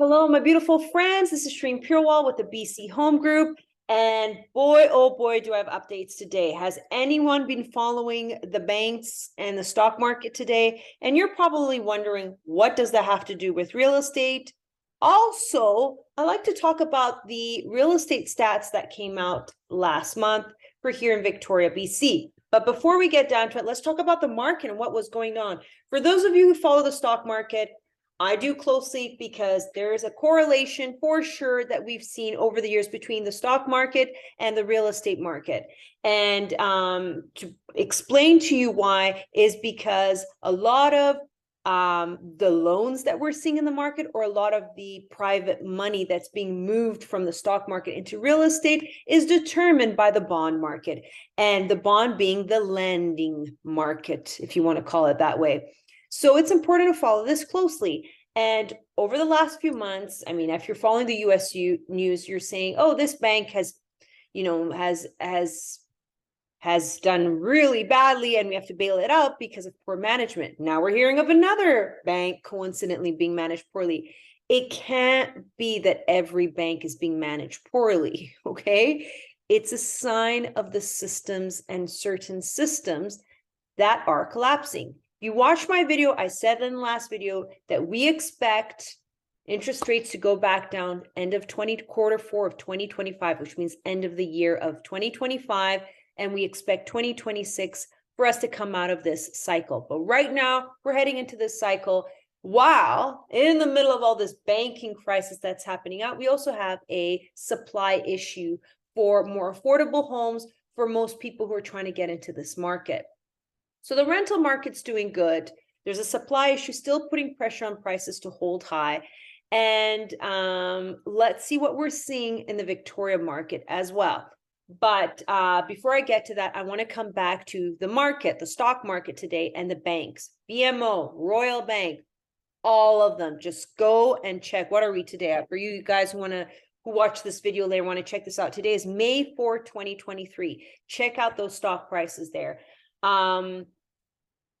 Hello, my beautiful friends. This is Shreen Purewal with the BC Home Group. And boy, oh boy, do I have updates today. Has anyone been following the banks and the stock market today? And you're probably wondering, what does that have to do with real estate? Also, I like to talk about the real estate stats that came out last month for here in Victoria, BC. But before we get down to it, let's talk about the market and what was going on. For those of you who follow the stock market, I do closely because there is a correlation for sure that we've seen over the years between the stock market and the real estate market. And um, to explain to you why is because a lot of um, the loans that we're seeing in the market or a lot of the private money that's being moved from the stock market into real estate is determined by the bond market and the bond being the lending market, if you want to call it that way. So it's important to follow this closely. And over the last few months, I mean, if you're following the USU news, you're saying, "Oh, this bank has, you know, has has has done really badly and we have to bail it out because of poor management." Now we're hearing of another bank coincidentally being managed poorly. It can't be that every bank is being managed poorly, okay? It's a sign of the systems and certain systems that are collapsing you watch my video, I said in the last video that we expect interest rates to go back down end of 20 quarter four of 2025, which means end of the year of 2025. And we expect 2026 for us to come out of this cycle. But right now, we're heading into this cycle while in the middle of all this banking crisis that's happening out, we also have a supply issue for more affordable homes for most people who are trying to get into this market. So the rental market's doing good. There's a supply issue still putting pressure on prices to hold high. And um, let's see what we're seeing in the Victoria market as well. But uh, before I get to that, I want to come back to the market, the stock market today, and the banks BMO, Royal Bank, all of them. Just go and check. What are we today? For you guys who want to who watch this video later want to check this out. Today is May 4, 2023. Check out those stock prices there. Um,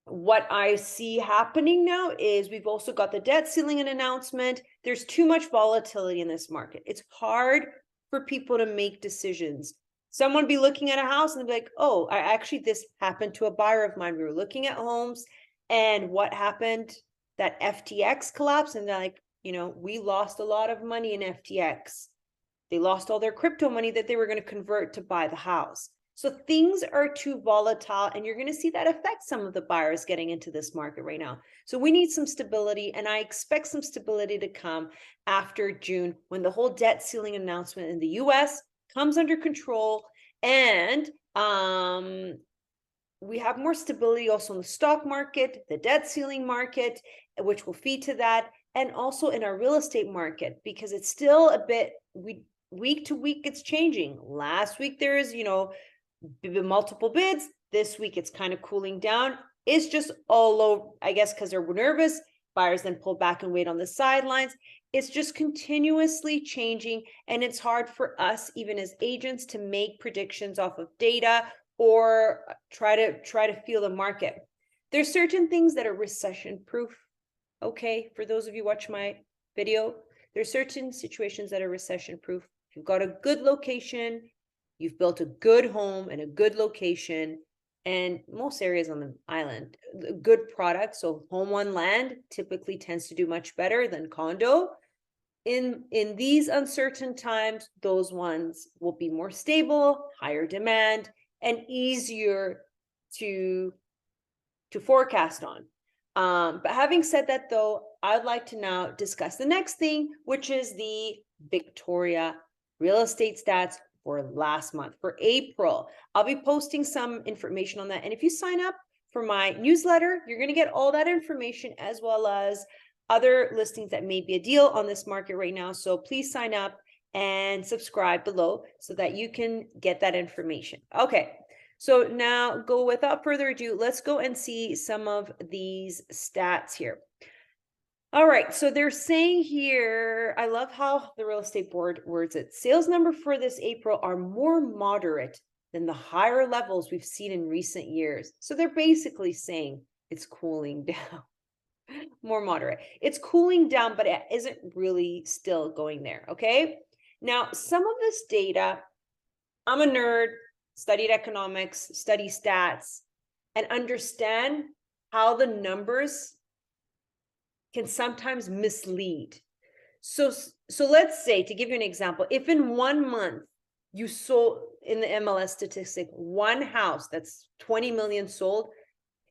what I see happening now is we've also got the debt ceiling and announcement. There's too much volatility in this market. It's hard for people to make decisions. Someone be looking at a house and be like, oh, I actually this happened to a buyer of mine. We were looking at homes and what happened? That FTX collapsed, and they're like, you know, we lost a lot of money in FTX. They lost all their crypto money that they were going to convert to buy the house. So things are too volatile, and you're going to see that affect some of the buyers getting into this market right now. So we need some stability, and I expect some stability to come after June when the whole debt ceiling announcement in the US comes under control and um, we have more stability also in the stock market, the debt ceiling market, which will feed to that, and also in our real estate market because it's still a bit we week to week it's changing. Last week there is, you know, multiple bids. This week it's kind of cooling down. It's just all low, I guess, because they're nervous. Buyers then pull back and wait on the sidelines. It's just continuously changing, and it's hard for us, even as agents, to make predictions off of data or uh, try to try to feel the market. There's certain things that are recession proof. Okay, for those of you watch my video, there's certain situations that are recession proof. You've got a good location, you've built a good home in a good location and most areas on the island good product. So home on land typically tends to do much better than condo. In in these uncertain times those ones will be more stable higher demand and easier to to forecast on. Um, but having said that though i'd like to now discuss the next thing which is the victoria real estate stats for last month, for April. I'll be posting some information on that. And if you sign up for my newsletter, you're going to get all that information as well as other listings that may be a deal on this market right now. So please sign up and subscribe below so that you can get that information. Okay. So now go without further ado, let's go and see some of these stats here. All right, so they're saying here, I love how the real estate board words it. Sales number for this April are more moderate than the higher levels we've seen in recent years. So they're basically saying it's cooling down. more moderate. It's cooling down, but it isn't really still going there. Okay. Now, some of this data, I'm a nerd, studied economics, study stats, and understand how the numbers can sometimes mislead. So, so let's say, to give you an example, if in one month you sold in the MLS statistic one house that's 20 million sold,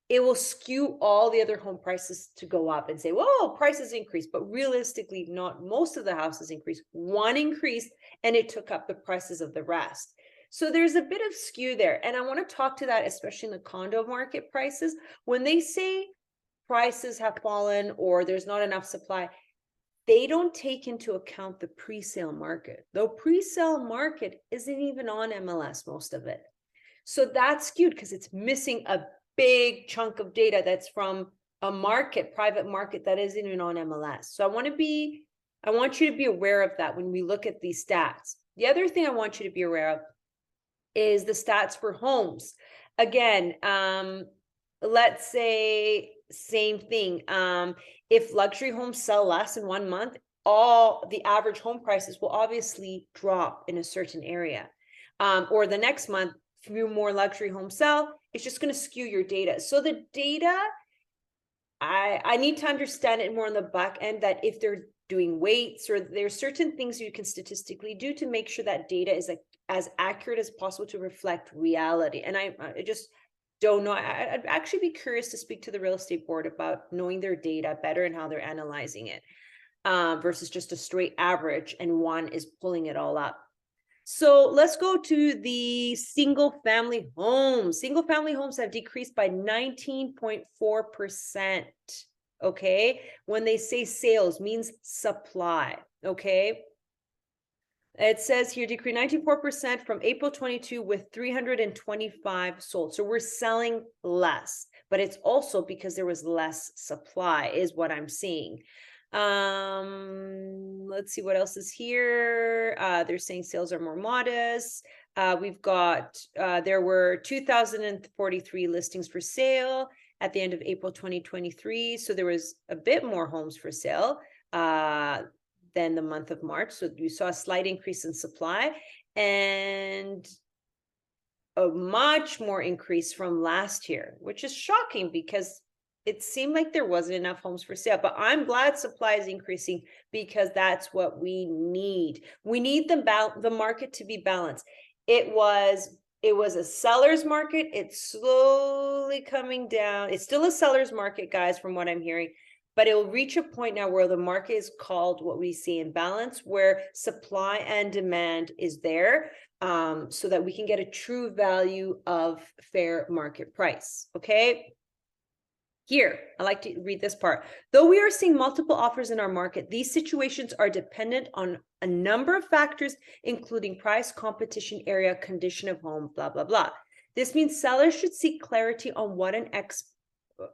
it will skew all the other home prices to go up and say, whoa, prices increased. But realistically, not most of the houses increased. One increased and it took up the prices of the rest. So there's a bit of skew there. And I want to talk to that, especially in the condo market prices. When they say prices have fallen or there's not enough supply, they don't take into account the pre-sale market. The pre-sale market isn't even on MLS, most of it. So that's skewed because it's missing a big chunk of data that's from a market, private market that isn't even on MLS. So I want to be, I want you to be aware of that when we look at these stats. The other thing I want you to be aware of is the stats for homes. Again, um, let's say same thing. Um, if luxury homes sell less in one month, all the average home prices will obviously drop in a certain area. Um, or the next month, few more luxury homes sell, it's just going to skew your data. So the data, I I need to understand it more on the back end that if they're doing weights or there's certain things you can statistically do to make sure that data is like as accurate as possible to reflect reality. And I, I just don't know. I'd actually be curious to speak to the real estate board about knowing their data better and how they're analyzing it uh, versus just a straight average and one is pulling it all up. So let's go to the single family homes. Single family homes have decreased by 19.4%. Okay. When they say sales means supply. Okay. It says here decrease 94% from April 22 with 325 sold. So we're selling less, but it's also because there was less supply, is what I'm seeing. Um, let's see what else is here. Uh, they're saying sales are more modest. Uh, we've got, uh, there were 2,043 listings for sale at the end of April 2023. So there was a bit more homes for sale uh, than the month of March. So you saw a slight increase in supply and a much more increase from last year, which is shocking because it seemed like there wasn't enough homes for sale. But i'm glad supply is increasing because that's what we need. We need the bal- the market to be balanced. It was it was a seller's market. It's slowly coming down. It's still a seller's market guys from what i'm hearing but it will reach a point now where the market is called what we see in balance where supply and demand is there um, so that we can get a true value of fair market price okay here, I like to read this part. Though we are seeing multiple offers in our market, these situations are dependent on a number of factors, including price, competition, area, condition of home, blah, blah, blah. This means sellers should seek clarity on what an ex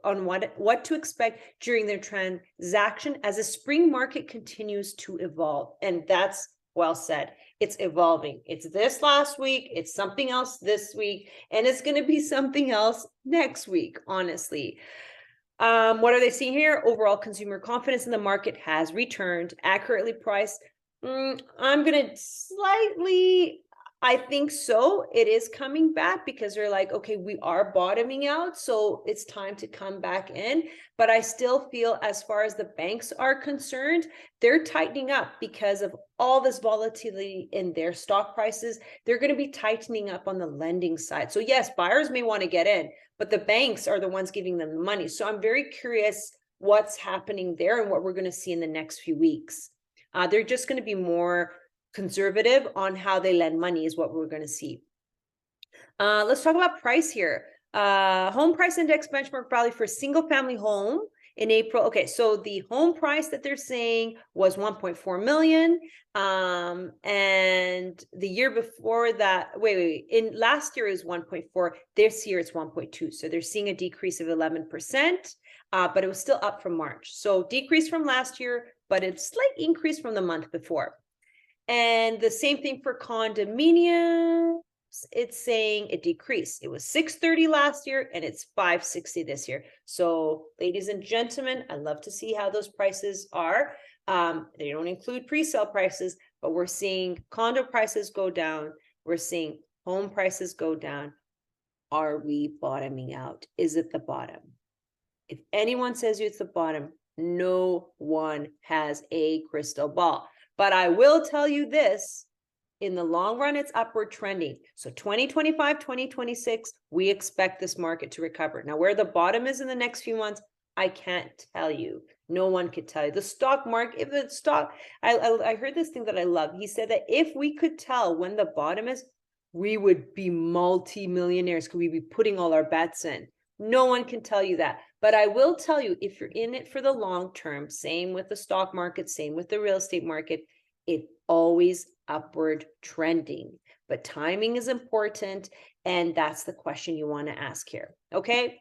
on what what to expect during their transaction as the spring market continues to evolve. And that's well said. It's evolving. It's this last week, it's something else this week, and it's going to be something else next week, honestly. Um, what are they seeing here? Overall consumer confidence in the market has returned, accurately priced. Mm, I'm going to slightly, I think so. It is coming back because they're like, okay, we are bottoming out. So it's time to come back in. But I still feel, as far as the banks are concerned, they're tightening up because of all this volatility in their stock prices. They're going to be tightening up on the lending side. So, yes, buyers may want to get in, but the banks are the ones giving them the money. So I'm very curious what's happening there and what we're going to see in the next few weeks. Uh, they're just going to be more conservative on how they lend money, is what we're going to see. Uh, let's talk about price here. Uh, home price index benchmark value for single family home in April. Okay, so the home price that they're saying was 1.4 million. Um, and the year before that, wait, wait, wait, in last year is 1.4. This year it's 1.2. So they're seeing a decrease of 11%, uh, but it was still up from March. So decrease from last year, but it's slight increase from the month before. And the same thing for condominiums. it's saying it decreased. It was six thirty last year and it's five sixty this year. So ladies and gentlemen, I love to see how those prices are. Um, they don't include pre-sale prices, but we're seeing condo prices go down. We're seeing home prices go down. Are we bottoming out? Is it the bottom? If anyone says you it's the bottom, no one has a crystal ball. But I will tell you this in the long run, it's upward trending. So 2025, 2026, we expect this market to recover. Now, where the bottom is in the next few months, I can't tell you. No one could tell you. The stock market, if the stock, I, I, I heard this thing that I love. He said that if we could tell when the bottom is, we would be multi-millionaires. Could we be putting all our bets in? No one can tell you that. But I will tell you, if you're in it for the long term, same with the stock market, same with the real estate market, it always upward trending. But timing is important. And that's the question you want to ask here. Okay.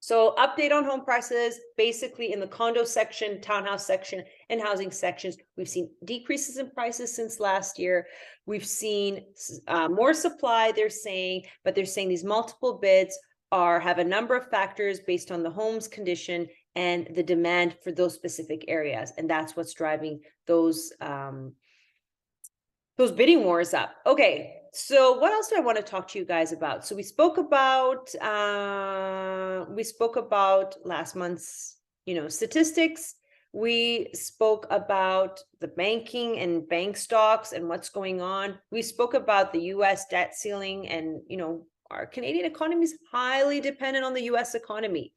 So update on home prices, basically in the condo section, townhouse section, and housing sections, we've seen decreases in prices since last year. We've seen uh, more supply, they're saying, but they're saying these multiple bids are have a number of factors based on the home's condition and the demand for those specific areas. And that's what's driving those um, those bidding wars up. Okay, so what else do I want to talk to you guys about? So we spoke about uh, we spoke about last month's you know statistics. We spoke about the banking and bank stocks and what's going on. We spoke about the U.S. debt ceiling and you know Canadian economy is highly dependent on the U.S. economy.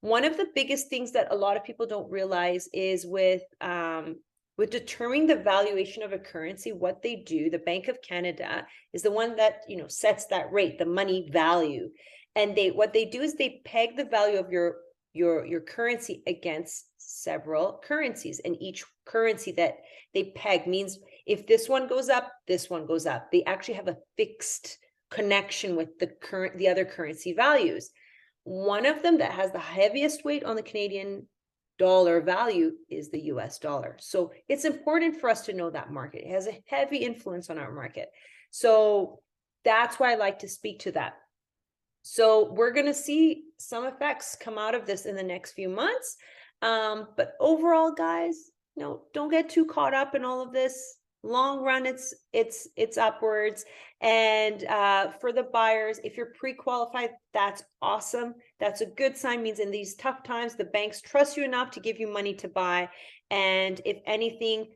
One of the biggest things that a lot of people don't realize is with um, with determining the valuation of a currency what they do the bank of canada is the one that you know sets that rate the money value and they what they do is they peg the value of your your your currency against several currencies and each currency that they peg means if this one goes up this one goes up they actually have a fixed connection with the current the other currency values one of them that has the heaviest weight on the canadian dollar value is the US dollar. So it's important for us to know that market. It has a heavy influence on our market. So that's why I like to speak to that. So we're going to see some effects come out of this in the next few months. Um, but overall, guys, you know, don't get too caught up in all of this long run it's it's it's upwards. And uh for the buyers if you're pre-qualified that's awesome. That's a good sign means in these tough times the banks trust you enough to give you money to buy. And if anything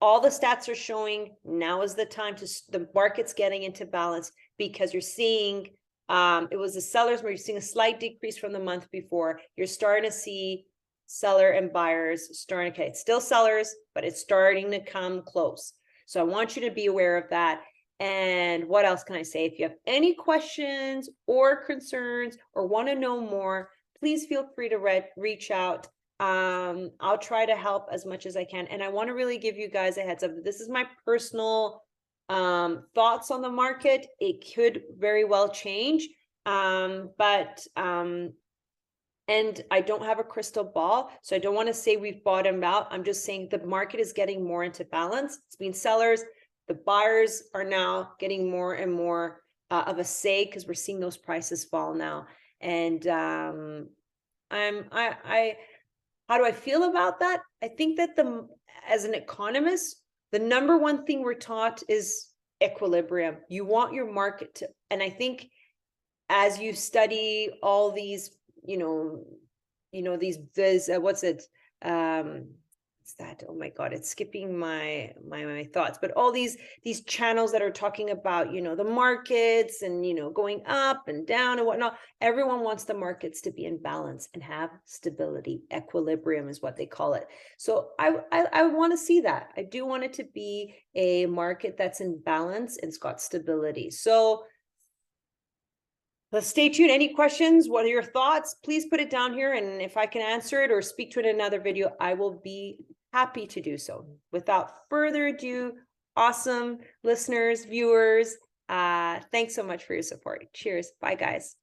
all the stats are showing now is the time to the market's getting into balance because you're seeing um it was the sellers where you're seeing a slight decrease from the month before. You're starting to see seller and buyers starting okay it's still sellers but it's starting to come close so I want you to be aware of that. And what else can I say? If you have any questions or concerns or want to know more, please feel free to re- reach out. Um, I'll try to help as much as I can. And I want to really give you guys a heads up. This is my personal um, thoughts on the market. It could very well change. Um, but um, and I don't have a crystal ball. So I don't want to say we've bottomed out. I'm just saying the market is getting more into balance. It's been sellers. The buyers are now getting more and more uh, of a say because we're seeing those prices fall now. And um, I'm I I how do I feel about that? I think that the as an economist, the number one thing we're taught is equilibrium. You want your market to, and I think as you study all these you know, you know, these, there's, uh, what's it? Um, what's that? Oh my God, it's skipping my, my, my thoughts, but all these, these channels that are talking about, you know, the markets and, you know, going up and down and whatnot. Everyone wants the markets to be in balance and have stability. Equilibrium is what they call it. So I, I, I want to see that. I do want it to be a market that's in balance and it's got stability. So, Let's stay tuned. Any questions? What are your thoughts? Please put it down here. And if I can answer it or speak to it in another video, I will be happy to do so. Without further ado, awesome listeners, viewers, uh, thanks so much for your support. Cheers. Bye, guys.